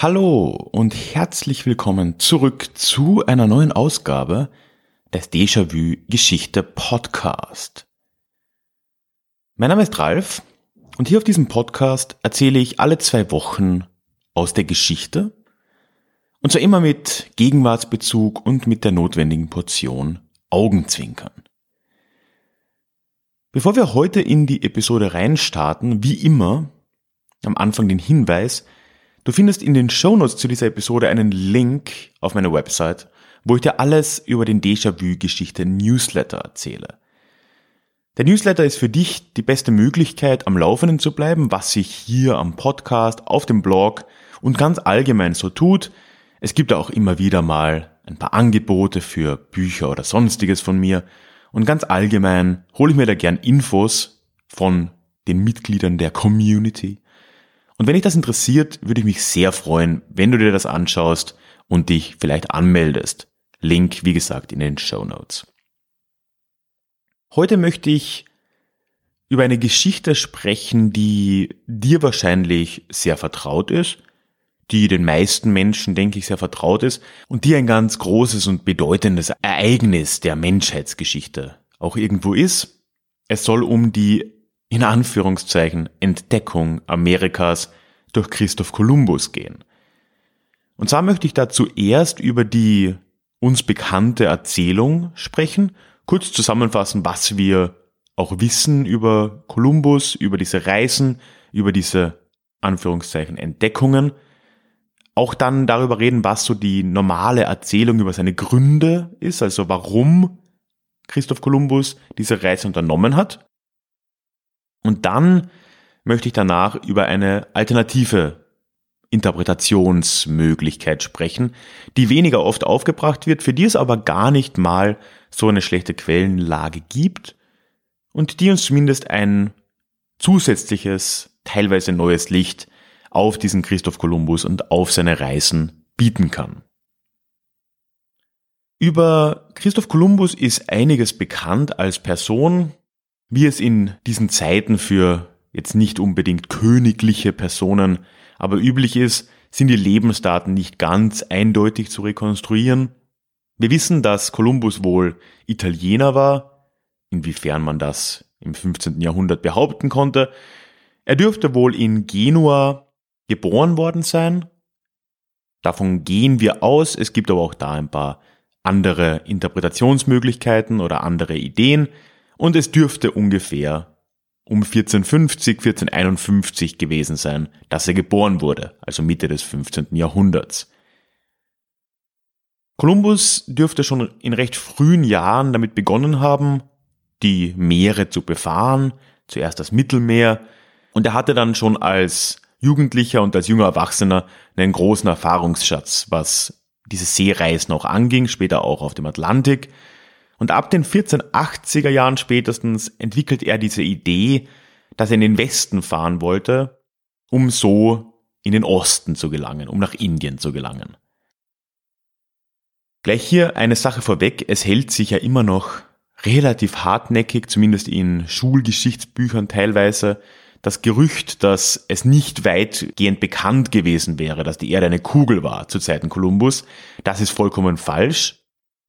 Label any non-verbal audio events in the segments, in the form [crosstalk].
Hallo und herzlich willkommen zurück zu einer neuen Ausgabe des Déjà-vu Geschichte Podcast. Mein Name ist Ralf und hier auf diesem Podcast erzähle ich alle zwei Wochen aus der Geschichte und zwar immer mit Gegenwartsbezug und mit der notwendigen Portion Augenzwinkern. Bevor wir heute in die Episode reinstarten, wie immer am Anfang den Hinweis, Du findest in den Shownotes zu dieser Episode einen Link auf meiner Website, wo ich dir alles über den Déjà-vu-Geschichte Newsletter erzähle. Der Newsletter ist für dich die beste Möglichkeit, am Laufenden zu bleiben, was sich hier am Podcast, auf dem Blog und ganz allgemein so tut. Es gibt auch immer wieder mal ein paar Angebote für Bücher oder sonstiges von mir. Und ganz allgemein hole ich mir da gern Infos von den Mitgliedern der Community und wenn dich das interessiert, würde ich mich sehr freuen, wenn du dir das anschaust und dich vielleicht anmeldest. Link, wie gesagt, in den Show Notes. Heute möchte ich über eine Geschichte sprechen, die dir wahrscheinlich sehr vertraut ist, die den meisten Menschen, denke ich, sehr vertraut ist und die ein ganz großes und bedeutendes Ereignis der Menschheitsgeschichte auch irgendwo ist. Es soll um die in Anführungszeichen Entdeckung Amerikas durch Christoph Kolumbus gehen. Und zwar möchte ich da zuerst über die uns bekannte Erzählung sprechen, kurz zusammenfassen, was wir auch wissen über Kolumbus, über diese Reisen, über diese Anführungszeichen Entdeckungen. Auch dann darüber reden, was so die normale Erzählung über seine Gründe ist, also warum Christoph Kolumbus diese Reise unternommen hat. Und dann möchte ich danach über eine alternative Interpretationsmöglichkeit sprechen, die weniger oft aufgebracht wird, für die es aber gar nicht mal so eine schlechte Quellenlage gibt und die uns zumindest ein zusätzliches, teilweise neues Licht auf diesen Christoph Kolumbus und auf seine Reisen bieten kann. Über Christoph Kolumbus ist einiges bekannt als Person, wie es in diesen Zeiten für jetzt nicht unbedingt königliche Personen, aber üblich ist, sind die Lebensdaten nicht ganz eindeutig zu rekonstruieren. Wir wissen, dass Kolumbus wohl Italiener war, inwiefern man das im 15. Jahrhundert behaupten konnte. Er dürfte wohl in Genua geboren worden sein. Davon gehen wir aus. Es gibt aber auch da ein paar andere Interpretationsmöglichkeiten oder andere Ideen und es dürfte ungefähr um 1450, 1451 gewesen sein, dass er geboren wurde, also Mitte des 15. Jahrhunderts. Kolumbus dürfte schon in recht frühen Jahren damit begonnen haben, die Meere zu befahren, zuerst das Mittelmeer, und er hatte dann schon als Jugendlicher und als junger Erwachsener einen großen Erfahrungsschatz, was diese Seereisen auch anging, später auch auf dem Atlantik, und ab den 1480er Jahren spätestens entwickelt er diese Idee, dass er in den Westen fahren wollte, um so in den Osten zu gelangen, um nach Indien zu gelangen. Gleich hier eine Sache vorweg, es hält sich ja immer noch relativ hartnäckig, zumindest in Schulgeschichtsbüchern teilweise, das Gerücht, dass es nicht weitgehend bekannt gewesen wäre, dass die Erde eine Kugel war zu Zeiten Kolumbus, das ist vollkommen falsch.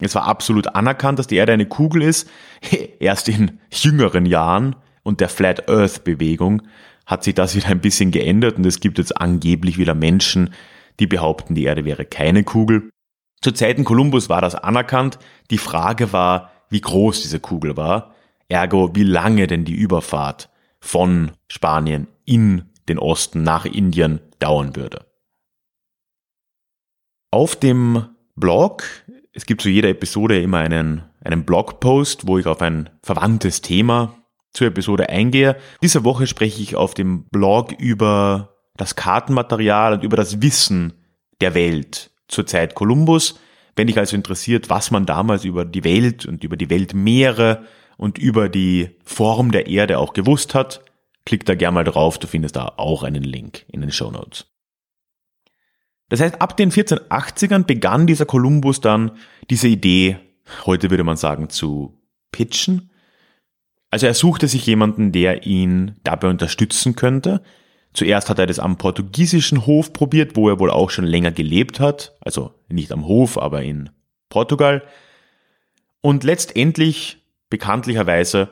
Es war absolut anerkannt, dass die Erde eine Kugel ist. [laughs] Erst in jüngeren Jahren und der Flat Earth Bewegung hat sich das wieder ein bisschen geändert und es gibt jetzt angeblich wieder Menschen, die behaupten, die Erde wäre keine Kugel. Zu Zeiten Kolumbus war das anerkannt. Die Frage war, wie groß diese Kugel war. Ergo, wie lange denn die Überfahrt von Spanien in den Osten nach Indien dauern würde. Auf dem Blog es gibt zu jeder Episode immer einen, einen Blogpost, wo ich auf ein verwandtes Thema zur Episode eingehe. Diese Woche spreche ich auf dem Blog über das Kartenmaterial und über das Wissen der Welt zur Zeit Kolumbus. Wenn dich also interessiert, was man damals über die Welt und über die Weltmeere und über die Form der Erde auch gewusst hat, klick da gerne mal drauf, du findest da auch einen Link in den Show Notes. Das heißt, ab den 1480ern begann dieser Kolumbus dann diese Idee, heute würde man sagen, zu pitchen. Also er suchte sich jemanden, der ihn dabei unterstützen könnte. Zuerst hat er das am portugiesischen Hof probiert, wo er wohl auch schon länger gelebt hat. Also nicht am Hof, aber in Portugal. Und letztendlich, bekanntlicherweise,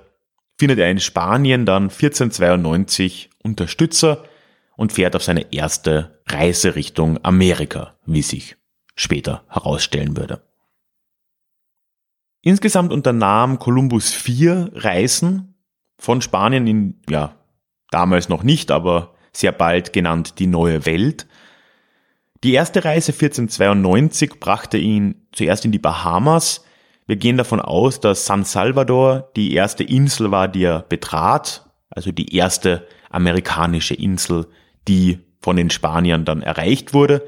findet er in Spanien dann 1492 Unterstützer und fährt auf seine erste Reise Richtung Amerika, wie sich später herausstellen würde. Insgesamt unternahm Kolumbus vier Reisen von Spanien in, ja, damals noch nicht, aber sehr bald genannt die neue Welt. Die erste Reise 1492 brachte ihn zuerst in die Bahamas, wir gehen davon aus, dass San Salvador die erste Insel war, die er betrat, also die erste amerikanische Insel, die von den Spaniern dann erreicht wurde.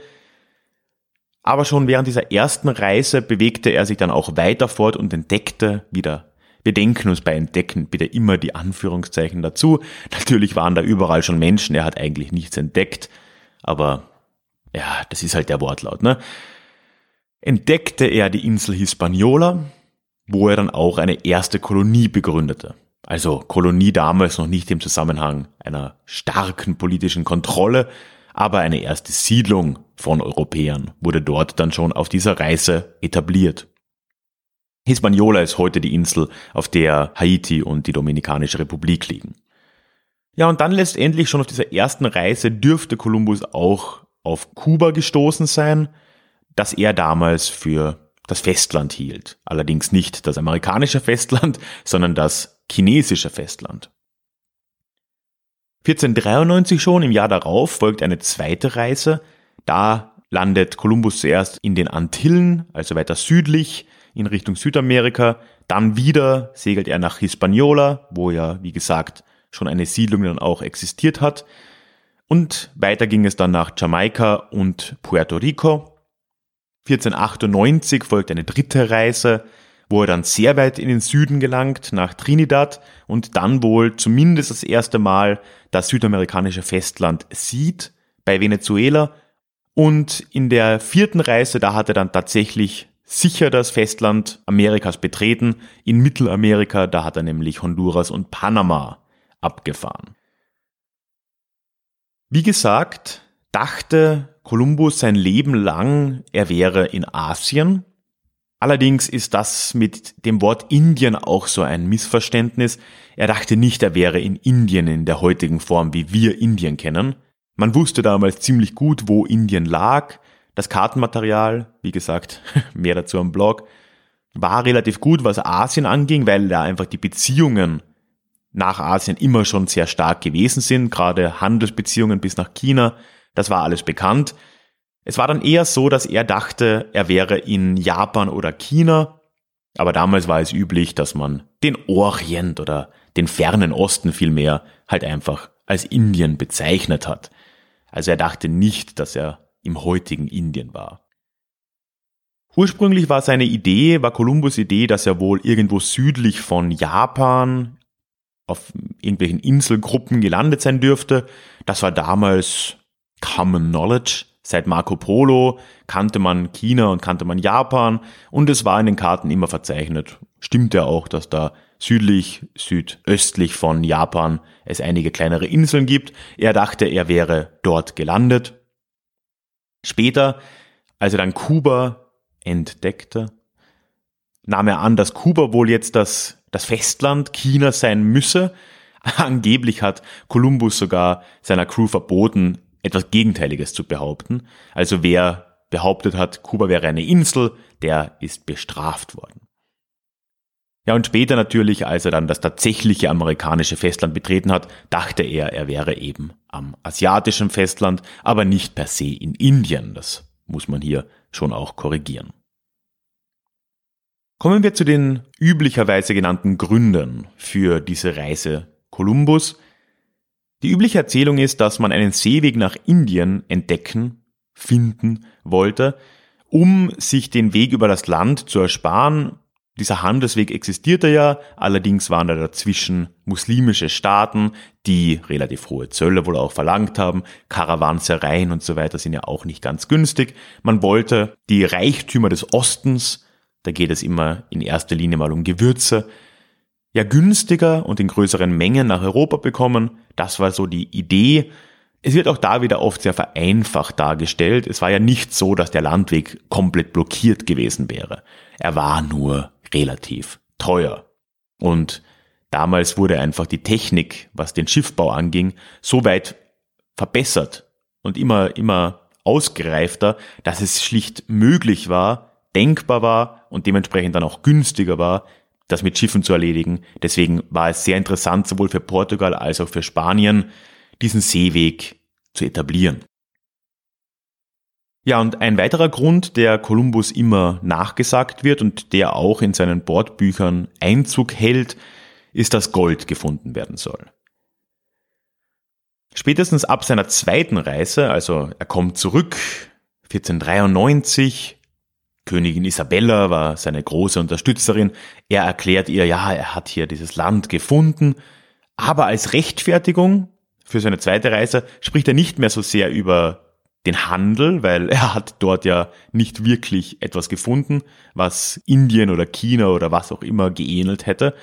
Aber schon während dieser ersten Reise bewegte er sich dann auch weiter fort und entdeckte wieder. Wir denken uns bei Entdecken bitte immer die Anführungszeichen dazu. [laughs] Natürlich waren da überall schon Menschen, er hat eigentlich nichts entdeckt, aber ja, das ist halt der Wortlaut, ne? entdeckte er die Insel Hispaniola, wo er dann auch eine erste Kolonie begründete. Also Kolonie damals noch nicht im Zusammenhang einer starken politischen Kontrolle, aber eine erste Siedlung von Europäern wurde dort dann schon auf dieser Reise etabliert. Hispaniola ist heute die Insel, auf der Haiti und die Dominikanische Republik liegen. Ja, und dann letztendlich schon auf dieser ersten Reise dürfte Kolumbus auch auf Kuba gestoßen sein, das er damals für das Festland hielt. Allerdings nicht das amerikanische Festland, sondern das chinesische Festland. 1493 schon, im Jahr darauf, folgt eine zweite Reise. Da landet Kolumbus zuerst in den Antillen, also weiter südlich in Richtung Südamerika. Dann wieder segelt er nach Hispaniola, wo ja, wie gesagt, schon eine Siedlung dann auch existiert hat. Und weiter ging es dann nach Jamaika und Puerto Rico. 1498 folgt eine dritte Reise, wo er dann sehr weit in den Süden gelangt, nach Trinidad und dann wohl zumindest das erste Mal das südamerikanische Festland sieht, bei Venezuela. Und in der vierten Reise, da hat er dann tatsächlich sicher das Festland Amerikas betreten. In Mittelamerika, da hat er nämlich Honduras und Panama abgefahren. Wie gesagt, dachte Kolumbus sein Leben lang, er wäre in Asien. Allerdings ist das mit dem Wort Indien auch so ein Missverständnis. Er dachte nicht, er wäre in Indien in der heutigen Form, wie wir Indien kennen. Man wusste damals ziemlich gut, wo Indien lag. Das Kartenmaterial, wie gesagt, [laughs] mehr dazu am Blog, war relativ gut, was Asien anging, weil da einfach die Beziehungen nach Asien immer schon sehr stark gewesen sind, gerade Handelsbeziehungen bis nach China das war alles bekannt. Es war dann eher so, dass er dachte, er wäre in Japan oder China. Aber damals war es üblich, dass man den Orient oder den fernen Osten vielmehr halt einfach als Indien bezeichnet hat. Also er dachte nicht, dass er im heutigen Indien war. Ursprünglich war seine Idee, war Kolumbus Idee, dass er wohl irgendwo südlich von Japan auf irgendwelchen Inselgruppen gelandet sein dürfte. Das war damals Common Knowledge. Seit Marco Polo kannte man China und kannte man Japan und es war in den Karten immer verzeichnet. Stimmt ja auch, dass da südlich, südöstlich von Japan es einige kleinere Inseln gibt. Er dachte, er wäre dort gelandet. Später, als er dann Kuba entdeckte, nahm er an, dass Kuba wohl jetzt das, das Festland China sein müsse. [laughs] Angeblich hat Kolumbus sogar seiner Crew verboten, etwas Gegenteiliges zu behaupten. Also wer behauptet hat, Kuba wäre eine Insel, der ist bestraft worden. Ja, und später natürlich, als er dann das tatsächliche amerikanische Festland betreten hat, dachte er, er wäre eben am asiatischen Festland, aber nicht per se in Indien. Das muss man hier schon auch korrigieren. Kommen wir zu den üblicherweise genannten Gründen für diese Reise Kolumbus. Die übliche Erzählung ist, dass man einen Seeweg nach Indien entdecken, finden wollte um sich den Weg über das Land zu ersparen. Dieser Handelsweg existierte ja, allerdings waren da dazwischen muslimische Staaten, die relativ hohe Zölle wohl auch verlangt haben. Karawansereien und so weiter sind ja auch nicht ganz günstig. Man wollte die Reichtümer des Ostens, da geht es immer in erster Linie mal um Gewürze, ja günstiger und in größeren Mengen nach Europa bekommen. Das war so die Idee. Es wird auch da wieder oft sehr vereinfacht dargestellt. Es war ja nicht so, dass der Landweg komplett blockiert gewesen wäre. Er war nur relativ teuer. Und damals wurde einfach die Technik, was den Schiffbau anging, so weit verbessert und immer, immer ausgereifter, dass es schlicht möglich war, denkbar war und dementsprechend dann auch günstiger war, das mit Schiffen zu erledigen. Deswegen war es sehr interessant, sowohl für Portugal als auch für Spanien, diesen Seeweg zu etablieren. Ja, und ein weiterer Grund, der Kolumbus immer nachgesagt wird und der auch in seinen Bordbüchern Einzug hält, ist, dass Gold gefunden werden soll. Spätestens ab seiner zweiten Reise, also er kommt zurück, 1493, Königin Isabella war seine große Unterstützerin, er erklärt ihr, ja, er hat hier dieses Land gefunden, aber als Rechtfertigung für seine zweite Reise spricht er nicht mehr so sehr über den Handel, weil er hat dort ja nicht wirklich etwas gefunden, was Indien oder China oder was auch immer geähnelt hätte.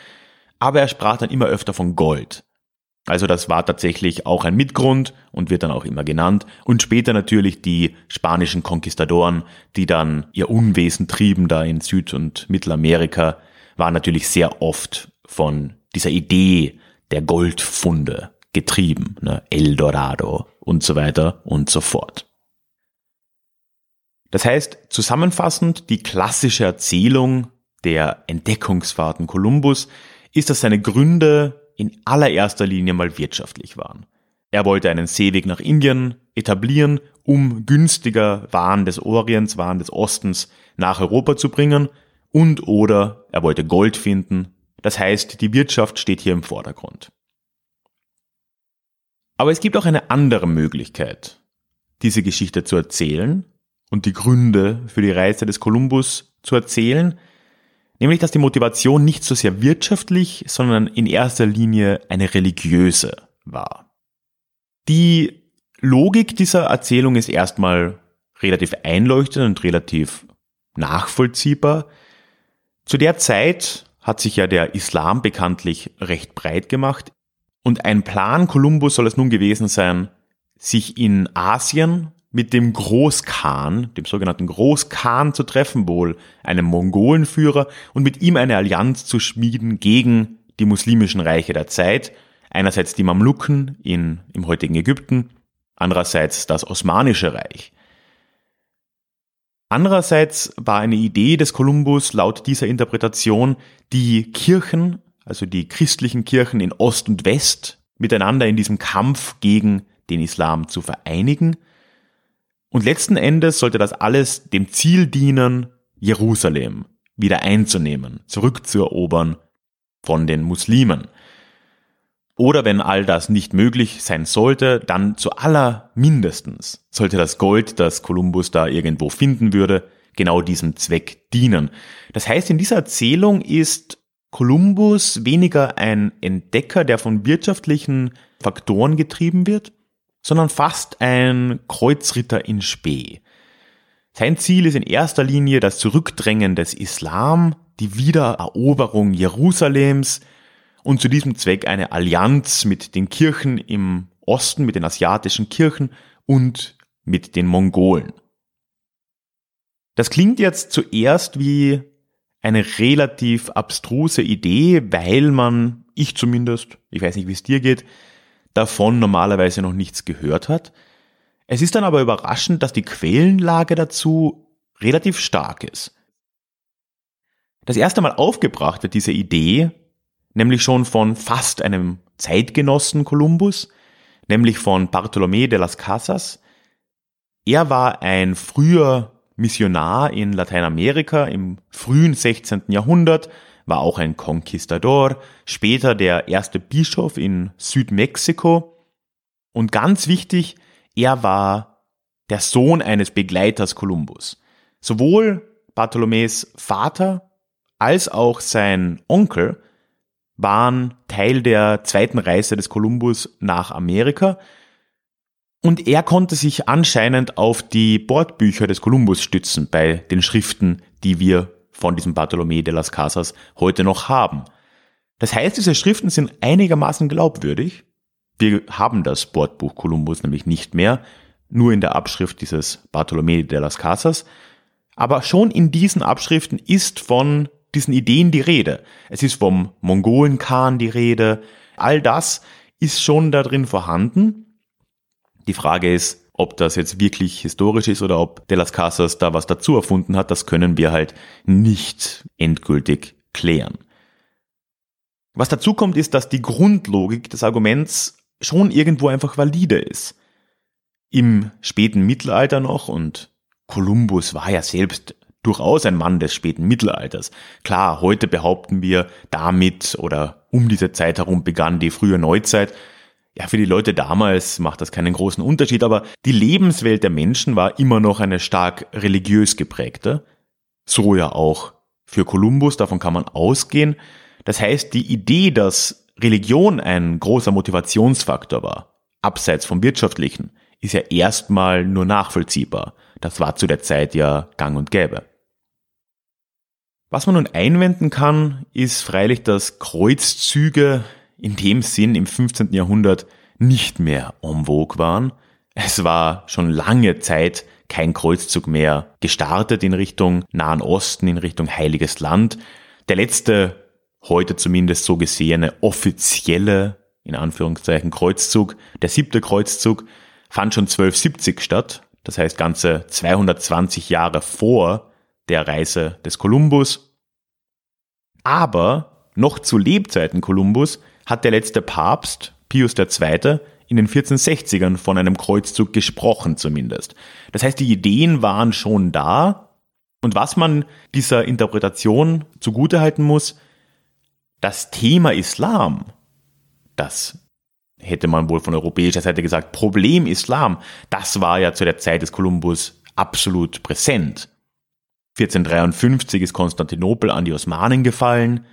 Aber er sprach dann immer öfter von Gold. Also das war tatsächlich auch ein Mitgrund und wird dann auch immer genannt. Und später natürlich die spanischen Konquistadoren, die dann ihr Unwesen trieben da in Süd- und Mittelamerika, waren natürlich sehr oft von dieser Idee der Goldfunde getrieben. Ne? Eldorado und so weiter und so fort. Das heißt, zusammenfassend, die klassische Erzählung der Entdeckungsfahrten Kolumbus ist, dass seine Gründe in allererster Linie mal wirtschaftlich waren. Er wollte einen Seeweg nach Indien etablieren, um günstiger Waren des Orients, Waren des Ostens nach Europa zu bringen und oder er wollte Gold finden. Das heißt, die Wirtschaft steht hier im Vordergrund. Aber es gibt auch eine andere Möglichkeit, diese Geschichte zu erzählen und die Gründe für die Reise des Kolumbus zu erzählen, nämlich dass die Motivation nicht so sehr wirtschaftlich, sondern in erster Linie eine religiöse war. Die Logik dieser Erzählung ist erstmal relativ einleuchtend und relativ nachvollziehbar. Zu der Zeit hat sich ja der Islam bekanntlich recht breit gemacht. Und ein Plan Kolumbus soll es nun gewesen sein, sich in Asien mit dem Großkhan, dem sogenannten Großkhan zu treffen, wohl einem Mongolenführer, und mit ihm eine Allianz zu schmieden gegen die muslimischen Reiche der Zeit. Einerseits die Mamluken in, im heutigen Ägypten, andererseits das Osmanische Reich. Andererseits war eine Idee des Kolumbus laut dieser Interpretation, die Kirchen also die christlichen Kirchen in Ost und West, miteinander in diesem Kampf gegen den Islam zu vereinigen. Und letzten Endes sollte das alles dem Ziel dienen, Jerusalem wieder einzunehmen, zurückzuerobern von den Muslimen. Oder wenn all das nicht möglich sein sollte, dann zu aller mindestens sollte das Gold, das Kolumbus da irgendwo finden würde, genau diesem Zweck dienen. Das heißt, in dieser Erzählung ist Kolumbus weniger ein Entdecker, der von wirtschaftlichen Faktoren getrieben wird, sondern fast ein Kreuzritter in Spee. Sein Ziel ist in erster Linie das Zurückdrängen des Islam, die Wiedereroberung Jerusalems und zu diesem Zweck eine Allianz mit den Kirchen im Osten, mit den asiatischen Kirchen und mit den Mongolen. Das klingt jetzt zuerst wie eine relativ abstruse Idee, weil man, ich zumindest, ich weiß nicht, wie es dir geht, davon normalerweise noch nichts gehört hat. Es ist dann aber überraschend, dass die Quellenlage dazu relativ stark ist. Das erste Mal aufgebracht wird diese Idee, nämlich schon von fast einem Zeitgenossen Kolumbus, nämlich von Bartolomé de las Casas. Er war ein früher Missionar in Lateinamerika im frühen 16. Jahrhundert, war auch ein Conquistador, später der erste Bischof in Südmexiko und ganz wichtig, er war der Sohn eines Begleiters Kolumbus. Sowohl Bartholomäus Vater als auch sein Onkel waren Teil der zweiten Reise des Kolumbus nach Amerika und er konnte sich anscheinend auf die Bordbücher des Kolumbus stützen bei den Schriften, die wir von diesem Bartolomé de las Casas heute noch haben. Das heißt, diese Schriften sind einigermaßen glaubwürdig. Wir haben das Bordbuch Kolumbus nämlich nicht mehr, nur in der Abschrift dieses Bartolomé de las Casas. Aber schon in diesen Abschriften ist von diesen Ideen die Rede. Es ist vom Mongolen-Khan die Rede. All das ist schon da drin vorhanden. Die Frage ist, ob das jetzt wirklich historisch ist oder ob De las Casas da was dazu erfunden hat, das können wir halt nicht endgültig klären. Was dazu kommt, ist, dass die Grundlogik des Arguments schon irgendwo einfach valide ist. Im späten Mittelalter noch und Kolumbus war ja selbst durchaus ein Mann des späten Mittelalters. Klar, heute behaupten wir damit oder um diese Zeit herum begann die frühe Neuzeit. Ja, für die Leute damals macht das keinen großen Unterschied, aber die Lebenswelt der Menschen war immer noch eine stark religiös geprägte. So ja auch für Kolumbus, davon kann man ausgehen. Das heißt, die Idee, dass Religion ein großer Motivationsfaktor war, abseits vom wirtschaftlichen, ist ja erstmal nur nachvollziehbar. Das war zu der Zeit ja gang und gäbe. Was man nun einwenden kann, ist freilich, dass Kreuzzüge in dem Sinn im 15. Jahrhundert nicht mehr en vogue waren. Es war schon lange Zeit kein Kreuzzug mehr gestartet in Richtung Nahen Osten, in Richtung Heiliges Land. Der letzte, heute zumindest so gesehene, offizielle, in Anführungszeichen, Kreuzzug, der siebte Kreuzzug, fand schon 1270 statt, das heißt ganze 220 Jahre vor der Reise des Kolumbus. Aber noch zu Lebzeiten Kolumbus hat der letzte Papst, Pius II., in den 1460ern von einem Kreuzzug gesprochen zumindest. Das heißt, die Ideen waren schon da. Und was man dieser Interpretation zugutehalten muss, das Thema Islam, das hätte man wohl von europäischer Seite gesagt, Problem Islam, das war ja zu der Zeit des Kolumbus absolut präsent. 1453 ist Konstantinopel an die Osmanen gefallen.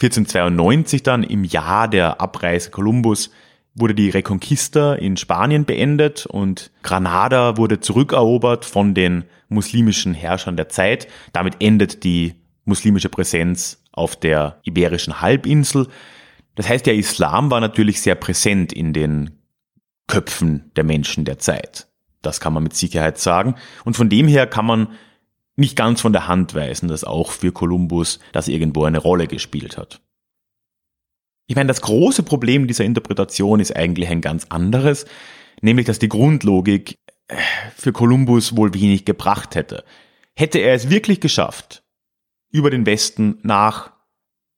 1492 dann im Jahr der Abreise Kolumbus wurde die Reconquista in Spanien beendet und Granada wurde zurückerobert von den muslimischen Herrschern der Zeit. Damit endet die muslimische Präsenz auf der iberischen Halbinsel. Das heißt, der Islam war natürlich sehr präsent in den Köpfen der Menschen der Zeit. Das kann man mit Sicherheit sagen. Und von dem her kann man nicht ganz von der Hand weisen, dass auch für Kolumbus das irgendwo eine Rolle gespielt hat. Ich meine, das große Problem dieser Interpretation ist eigentlich ein ganz anderes, nämlich dass die Grundlogik äh, für Kolumbus wohl wenig gebracht hätte. Hätte er es wirklich geschafft, über den Westen nach,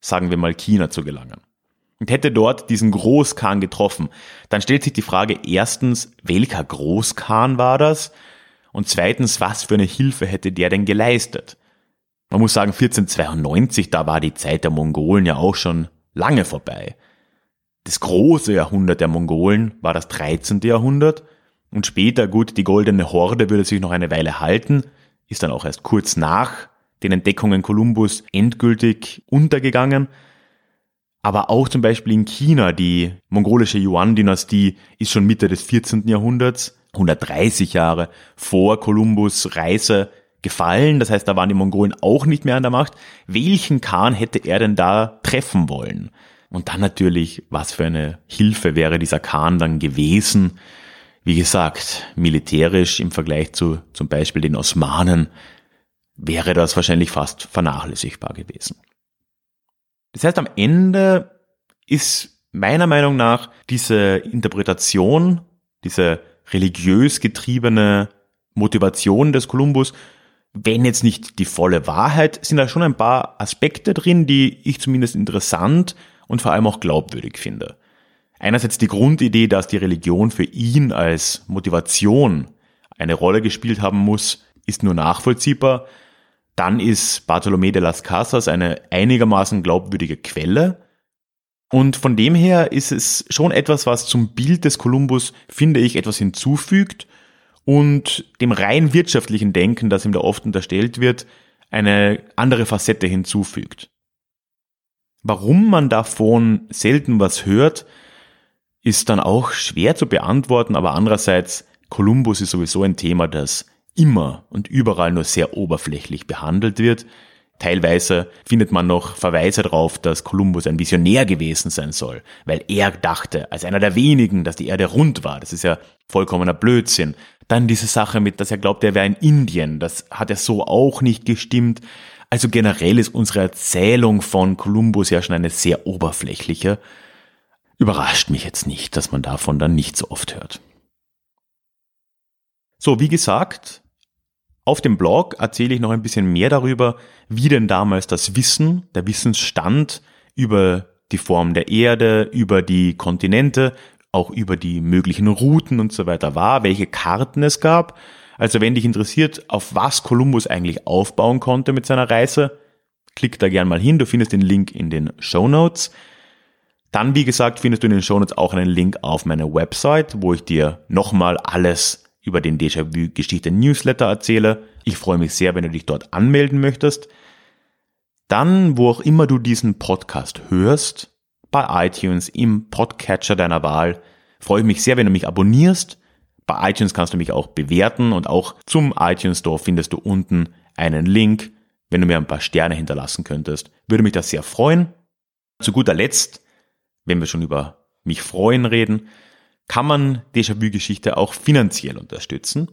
sagen wir mal, China zu gelangen und hätte dort diesen Großkhan getroffen, dann stellt sich die Frage erstens, welcher Großkhan war das? Und zweitens, was für eine Hilfe hätte der denn geleistet? Man muss sagen, 1492, da war die Zeit der Mongolen ja auch schon lange vorbei. Das große Jahrhundert der Mongolen war das 13. Jahrhundert und später, gut, die goldene Horde würde sich noch eine Weile halten, ist dann auch erst kurz nach den Entdeckungen Kolumbus endgültig untergegangen. Aber auch zum Beispiel in China, die mongolische Yuan-Dynastie ist schon Mitte des 14. Jahrhunderts 130 Jahre vor Kolumbus Reise gefallen. Das heißt, da waren die Mongolen auch nicht mehr an der Macht. Welchen Khan hätte er denn da treffen wollen? Und dann natürlich, was für eine Hilfe wäre dieser Khan dann gewesen? Wie gesagt, militärisch im Vergleich zu zum Beispiel den Osmanen wäre das wahrscheinlich fast vernachlässigbar gewesen. Das heißt, am Ende ist meiner Meinung nach diese Interpretation, diese religiös getriebene Motivation des Kolumbus, wenn jetzt nicht die volle Wahrheit, sind da schon ein paar Aspekte drin, die ich zumindest interessant und vor allem auch glaubwürdig finde. Einerseits die Grundidee, dass die Religion für ihn als Motivation eine Rolle gespielt haben muss, ist nur nachvollziehbar. Dann ist Bartolomé de las Casas eine einigermaßen glaubwürdige Quelle. Und von dem her ist es schon etwas, was zum Bild des Kolumbus, finde ich, etwas hinzufügt und dem rein wirtschaftlichen Denken, das ihm da oft unterstellt wird, eine andere Facette hinzufügt. Warum man davon selten was hört, ist dann auch schwer zu beantworten, aber andererseits, Kolumbus ist sowieso ein Thema, das immer und überall nur sehr oberflächlich behandelt wird. Teilweise findet man noch Verweise darauf, dass Kolumbus ein Visionär gewesen sein soll, weil er dachte, als einer der wenigen, dass die Erde rund war. Das ist ja vollkommener Blödsinn. Dann diese Sache mit, dass er glaubt, er wäre in Indien. Das hat er so auch nicht gestimmt. Also generell ist unsere Erzählung von Kolumbus ja schon eine sehr oberflächliche. Überrascht mich jetzt nicht, dass man davon dann nicht so oft hört. So, wie gesagt, auf dem Blog erzähle ich noch ein bisschen mehr darüber, wie denn damals das Wissen, der Wissensstand über die Form der Erde, über die Kontinente, auch über die möglichen Routen und so weiter war, welche Karten es gab. Also wenn dich interessiert, auf was Kolumbus eigentlich aufbauen konnte mit seiner Reise, klick da gern mal hin, du findest den Link in den Show Notes. Dann, wie gesagt, findest du in den Show Notes auch einen Link auf meine Website, wo ich dir nochmal alles über den Déjà-vu-Geschichte-Newsletter erzähle. Ich freue mich sehr, wenn du dich dort anmelden möchtest. Dann, wo auch immer du diesen Podcast hörst, bei iTunes, im Podcatcher deiner Wahl, freue ich mich sehr, wenn du mich abonnierst. Bei iTunes kannst du mich auch bewerten und auch zum iTunes Store findest du unten einen Link. Wenn du mir ein paar Sterne hinterlassen könntest, würde mich das sehr freuen. Zu guter Letzt, wenn wir schon über mich freuen reden, kann man Déjà-vu-Geschichte auch finanziell unterstützen.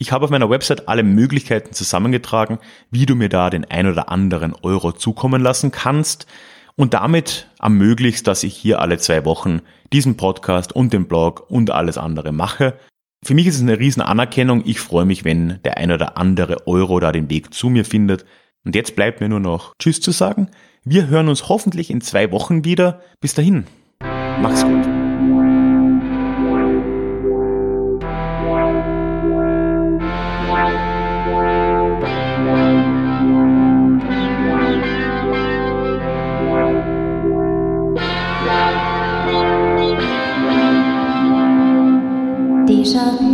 Ich habe auf meiner Website alle Möglichkeiten zusammengetragen, wie du mir da den ein oder anderen Euro zukommen lassen kannst und damit ermöglicht, dass ich hier alle zwei Wochen diesen Podcast und den Blog und alles andere mache. Für mich ist es eine riesen Anerkennung. Ich freue mich, wenn der ein oder andere Euro da den Weg zu mir findet. Und jetzt bleibt mir nur noch Tschüss zu sagen. Wir hören uns hoffentlich in zwei Wochen wieder. Bis dahin. Mach's gut. 上